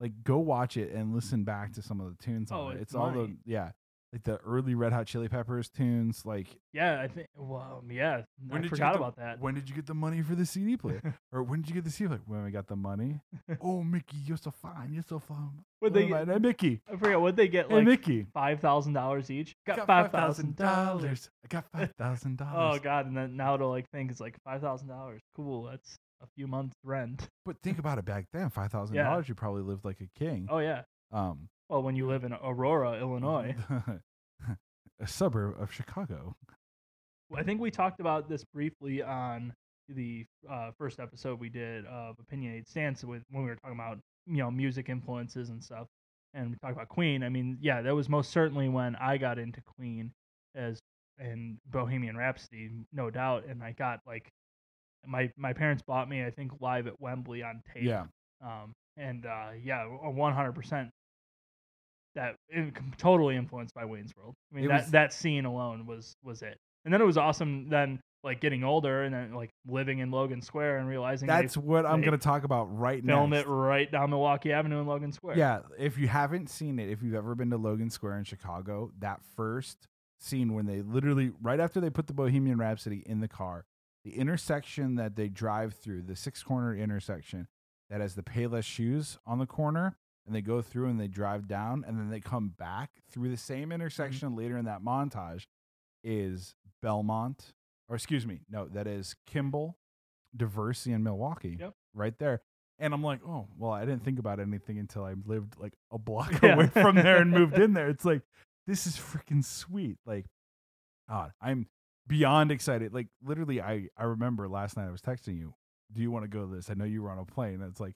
Like go watch it and listen back to some of the tunes Oh, on it. it's It's all the yeah, like the early Red Hot Chili Peppers tunes. Like Yeah, I think. Well, yeah, when I did you forgot get the- about that. When did you get the money for the CD player? (laughs) or when did you get the CD? Like when we got the money. (laughs) oh, Mickey, you're so fine. You're so fun. Would they Oh, get- hey, Mickey. I forget what they get Hey, like Mickey. five thousand dollars each. I Got five thousand dollars. I got (laughs) five thousand dollars. Oh God, and then now to like think it's like five thousand dollars. Cool, that's a few months rent. But think about it back then. Five thousand Yeah. dollars, you probably lived like a king. Oh yeah. Um, Well, when you live in Aurora, Illinois, (laughs) a suburb of Chicago. I think we talked about this briefly on the uh, first episode we did of Opinionated Stance with when we were talking about you know music influences and stuff, and we talked about Queen. I mean, yeah, that was most certainly when I got into Queen as and Bohemian Rhapsody, no doubt. And I got like my my parents bought me, I think, live at Wembley on tape. Yeah. Um, and uh, yeah, one hundred percent. That it, totally influenced by Wayne's World. I mean, It that was- that scene alone was was it. And then it was awesome. Then like getting older and then like living in Logan Square and realizing That's they what I'm going to talk about right now. film it right down Milwaukee Avenue in Logan Square. Yeah, if you haven't seen it, if you've ever been to Logan Square in Chicago, that first scene when they literally right after they put the Bohemian Rhapsody in the car, the intersection that they drive through, the six corner intersection that has the Payless shoes on the corner, and they go through and they drive down, and then they come back through the same mm-hmm. intersection later in that montage, is Belmont, or excuse me, no, that is Kimball, Diversey, and Milwaukee, Yep. right there. And I'm like, oh, well, I didn't think about anything until I lived like a block (laughs) Yeah. away from there and moved in there. (laughs) It's like, this is freaking sweet. Like, God, I'm beyond excited. Like, literally, I, I remember last night I was texting you, do you want to go to this? I know you were on a plane. And it's like,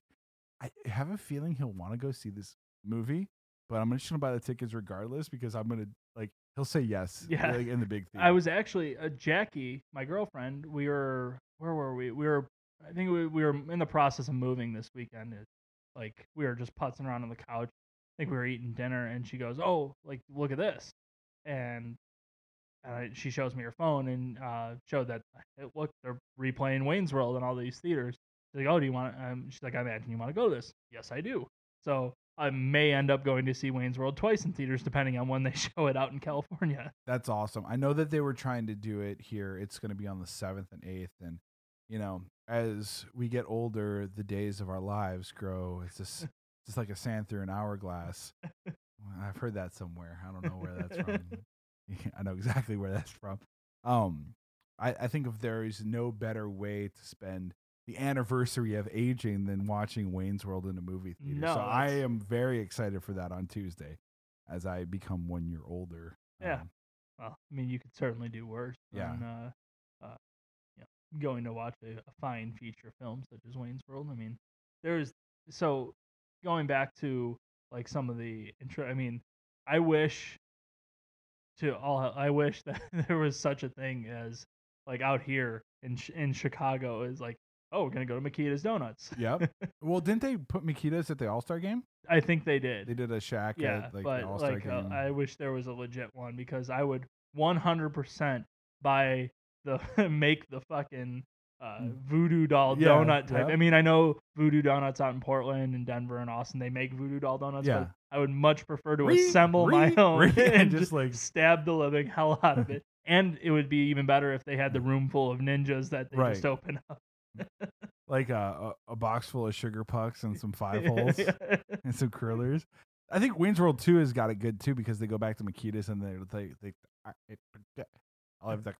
I have a feeling he'll want to go see this movie, but I'm just going to buy the tickets regardless because I'm going to, like, he'll say yes. Yeah. Like, in the big theater. (laughs) I was actually uh, Jackie, my girlfriend. We were where were we? We were I think we, we were in the process of moving this weekend. It, like we were just putzing around on the couch. I think we were eating dinner, and she goes, "Oh, like look at this," and uh, she shows me her phone and uh, showed that look they're replaying Wayne's World in all these theaters. She's like, "Oh, do you want?" Um, she's like, "I imagine you want to go to this." Yes, I do. So I may end up going to see Wayne's World twice in theaters, depending on when they (laughs) show it out in California. That's awesome. I know that they were trying to do it here. It's going to be on the 7th and 8th. And, you know, as we get older, the days of our lives grow. It's just, (laughs) just like a sand through an hourglass. I've heard that somewhere. I don't know where that's from. (laughs) I know exactly where that's from. Um, I, I think if there is no better way to spend the anniversary of aging than watching Wayne's World in a movie theater. No, so I am very excited for that on Tuesday as I become one year older. Yeah. Um, Well, I mean, you could certainly do worse Yeah. than uh, uh, you know, going to watch a, a fine feature film such as Wayne's World. I mean, there's so going back to like some of the intro. I mean, I wish to all. I wish (laughs) that there was such a thing as like out here in in Chicago is like, oh, we're gonna go to Mikita's Donuts. Yep. (laughs) well, didn't they put Mikitas at the All Star game? I think they did. They did a shack yeah, at like but the All Star like uh. I wish there was a legit one because I would 100% buy the (laughs) make the fucking uh, Mm. voodoo doll Yeah, donut type. yeah. I mean, I know voodoo donuts out in Portland and Denver and Austin. They make voodoo doll donuts, Yeah. but I would much prefer to assemble my own and (laughs) and just, like- like stab the living hell out of it. and it would be even better if they had the room full of ninjas that they just open up. Like a, a a box full of sugar pucks and some five (laughs) holes and some curlers. I think Wayne's World Two has got it good too because they go back to Mikitas and they they they. I- it- I love the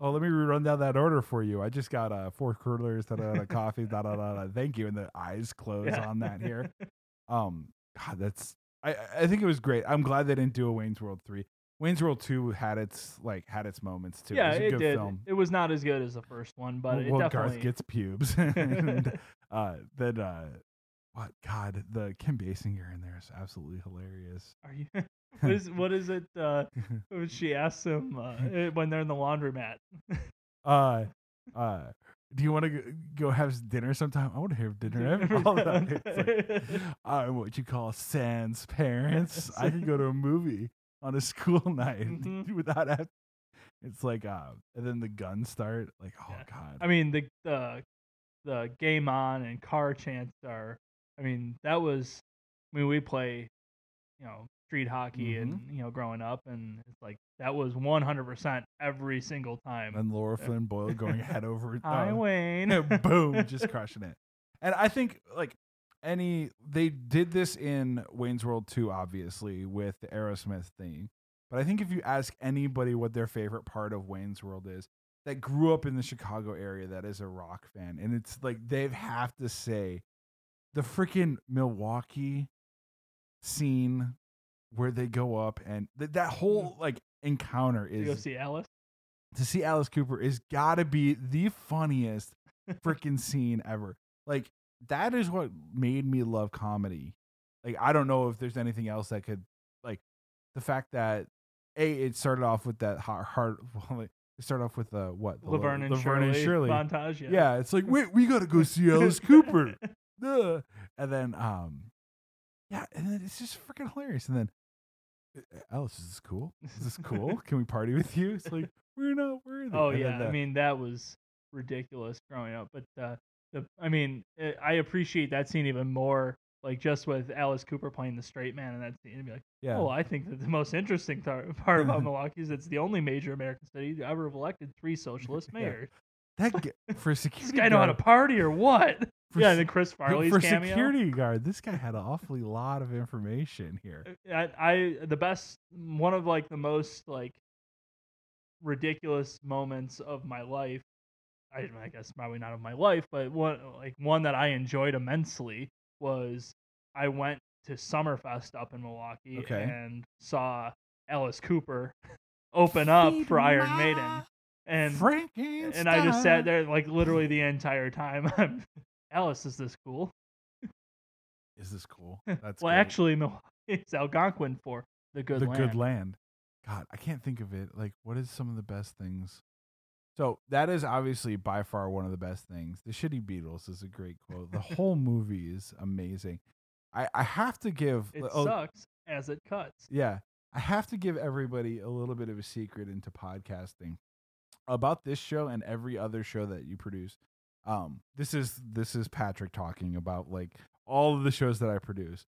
oh, let me run down that order for you. I just got uh, four curlers, da da da, coffee, da da da da. Thank you, and the eyes (laughs) close Yeah. on that here. (laughs) Um, God, that's I I think it was great. I'm glad they didn't do a Wayne's World three. Wayne's World two had its like had its moments too. yeah, it was a it good did. film. It was not as good as the first one, but it well, definitely. Garth gets pubes. (laughs) and, uh, then uh, what? God, the Kim Basinger in there is absolutely hilarious. Are you? (laughs) (laughs) what is what is it? Uh, she asks him uh, eh, when they're in the laundromat. uh, uh, do you want to go, go have dinner sometime? I want to have dinner. All that. It's like, I'm what you call sans parents. I can go to a movie on a (laughs) school night Mhm. (laughs) without having. It's like, uh, and then the guns start. Like, oh Yeah. god. I mean the the the game on and car chants are. I mean that was. I mean we play, you know, street hockey and Mm-hmm. you know growing up, and it's like that was 100 percent every single time. and Lara Flynn Boyle going head over. (laughs) Hi uh, Wayne. boom, just crushing it. And I think like any they did this in Wayne's World 2 obviously with the Aerosmith thing. But I think if you ask anybody what their favorite part of Wayne's World is that grew up in the Chicago area that is a rock fan and it's like they have to say the freaking Milwaukee scene where they go up and th- that whole mm. like encounter is To see Alice. to see Alice Cooper is gotta be the funniest (laughs) freaking scene ever. Like that is what made me love comedy. Like I don't know if there's anything else that could like the fact that a it started off with that hard, hard (laughs) well, like, it started off with the what the Laverne and, Laverne Shirley, montage. Yeah. Yeah. it's like wait we gotta go (laughs) see Alice Cooper. (laughs) Duh. And then um yeah, and then it's just freaking hilarious. And then "Uh, Alice, is this cool? Is this cool? Can we party with you? It's like we're not worthy. Oh And yeah, the- I mean that was ridiculous growing up. But uh, the I mean eh, I appreciate that scene even more. Like just with Alice Cooper playing the straight man in that scene, and be like, yeah. oh, I think that the most interesting th- (laughs) part about (laughs) Milwaukee is it's the only major American city to ever have elected three socialist (laughs) Yeah. mayors. That g- for security. This guy know how to party or what? for yeah, and then Chris Farley's for cameo. security guard. This guy had an awfully lot of information here. I, I the best one of like the most like ridiculous moments of my life I, I guess probably not of my life but one like one that i enjoyed immensely was i went to summerfest up in milwaukee Okay. and saw alice cooper (laughs) open up Feed for iron maiden and and i just sat there like literally the entire time (laughs) alice is this cool Is this cool? (laughs) That's well great. actually milwaukee it's algonquin for the good the land good land. God, I can't think of it. Like, what is some of the best things? So that is obviously by far one of the best things. The Shitty Beatles is a great quote. The whole movie is amazing. I I have to give. It oh, sucks as it cuts. Yeah. I have to give everybody a little bit of a secret into podcasting about this show and every other show that you produce. Um, this is this is Patrick talking about like all of the shows that I produce.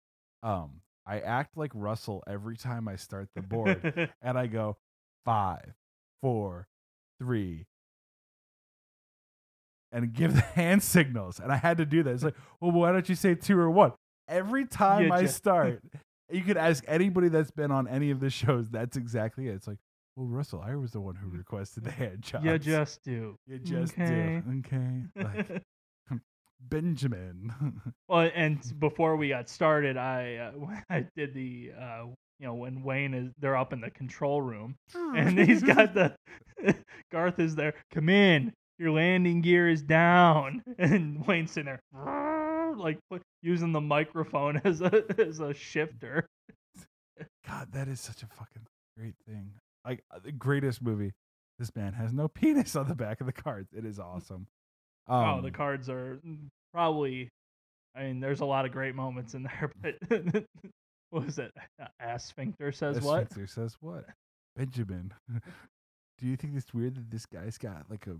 Um, I act like Russell every time I start the board (laughs) and I go five, four, three, and give the (laughs) hand signals. And I had to do that. It's like, (laughs) well, why don't you say two or one? Every time You I start, you could ask anybody that's been on any of the shows. That's exactly it. It's like, well, Russell, I was the one who requested the hand (laughs) jobs. you just do. you just okay. do. Okay. Like Benjamin. well, and before we got started, I uh, I did the uh, you know when Wayne is they're up in the control room and he's got the (laughs) Garth is there. Come in. Your landing gear is down, (laughs) and Wayne's sitting there, (laughs) like using the microphone as a as a shifter. God, that is such a fucking great thing. Like uh, the greatest movie. This man has no penis on the back of the cards. It is awesome. Um, oh, the cards are probably. I mean, there's a lot of great moments in there, but what was it? Ass sphincter says what? Sphinxer says what? Benjamin. (laughs) Do you think it's weird that this guy's got like a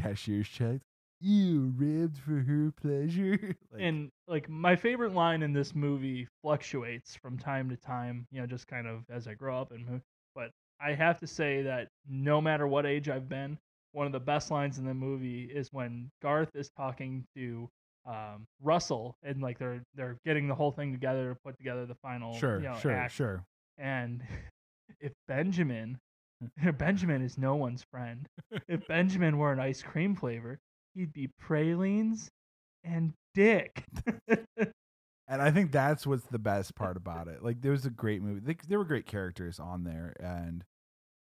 cashier's check? You ribbed for her pleasure. (laughs) like, and like my favorite line in this movie fluctuates from time to time you know just kind of as i grow up and move but i have to say that no matter what age i've been one of the best lines in the movie is when garth is talking to um, russell and like they're they're getting the whole thing together to put together the final sure, you know, sure, act. sure. and (laughs) if benjamin (laughs) Benjamin is no one's friend. If (laughs) Benjamin were an ice cream flavor, he'd be pralines and dick. And I think that's what's the best part about it. Like, there was a great movie. They, there were great characters on there, and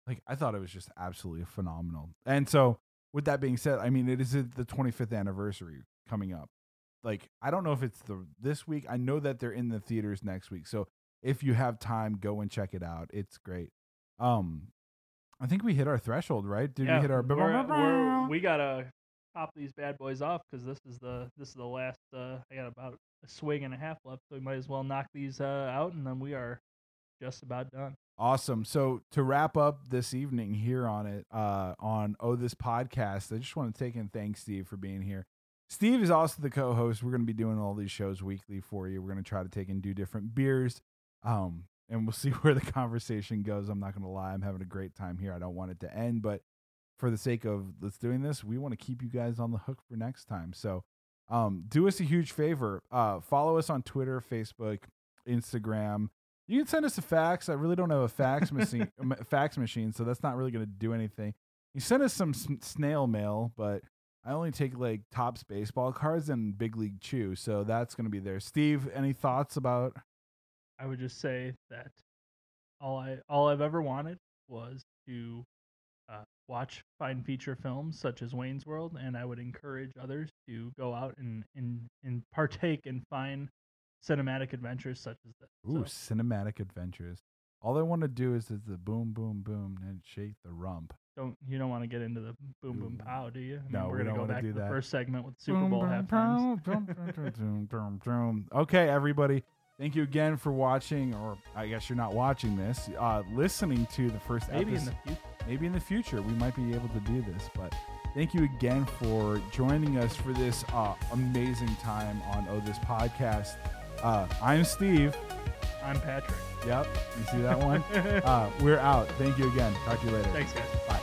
like I thought it was just absolutely phenomenal. And so, with that being said, I mean, it is the 25th anniversary coming up. Like, I don't know if it's the this week. I know that they're in the theaters next week. So, if you have time, go and check it out. It's great. Um, I think we hit our threshold, right? Did yeah, we hit our? we're, we're, we gotta top these bad boys off because this is the this is the last. Uh, I got about a swing and a half left, so we might as well knock these uh, out, and then we are just about done. Awesome. So to wrap up this evening here on it, uh, on Oh This Podcast, I just want to take and thank Steve for being here. Steve is also the co-host. We're going to be doing all these shows weekly for you. We're going to try to take and do different beers, um, and we'll (laughs) see where the conversation goes. I'm not going to lie, I'm having a great time here. I don't want it to end, but for the sake of let's doing this, we want to keep you guys on the hook for next time. So um, do us a huge favor. Uh, follow us on Twitter, Facebook, Instagram. You can send us a fax. I really don't have a fax machine, (laughs) fax machine, so that's not really going to do anything. You send us some snail mail, but I only take like Topps baseball cards and Big League Chew, so that's going to be there. Steve, any thoughts about? I would just say that all I all I've ever wanted was to uh, watch fine feature films such as Wayne's World, and I would encourage others to go out and and, and partake in fine cinematic adventures such as this. Ooh, so. cinematic adventures. All I want to do is, is the boom, boom, boom, and shake the rump. Don't you don't want to get into the boom, boom, pow, do you? I no, we're gonna go back to the that. first segment with Super boom, Bowl halftimes. okay, everybody. Thank you again for watching, or I guess you're not watching this, uh, listening to the first Maybe episode. in the future maybe in the future we might be able to do this. But thank you again for joining us for this uh, amazing time on Oh This Podcast. Uh, I'm Steve. I'm Patrick. Yep. You see that one? (laughs) uh, we're out. Thank you again. Talk to you later. Thanks, guys. Bye.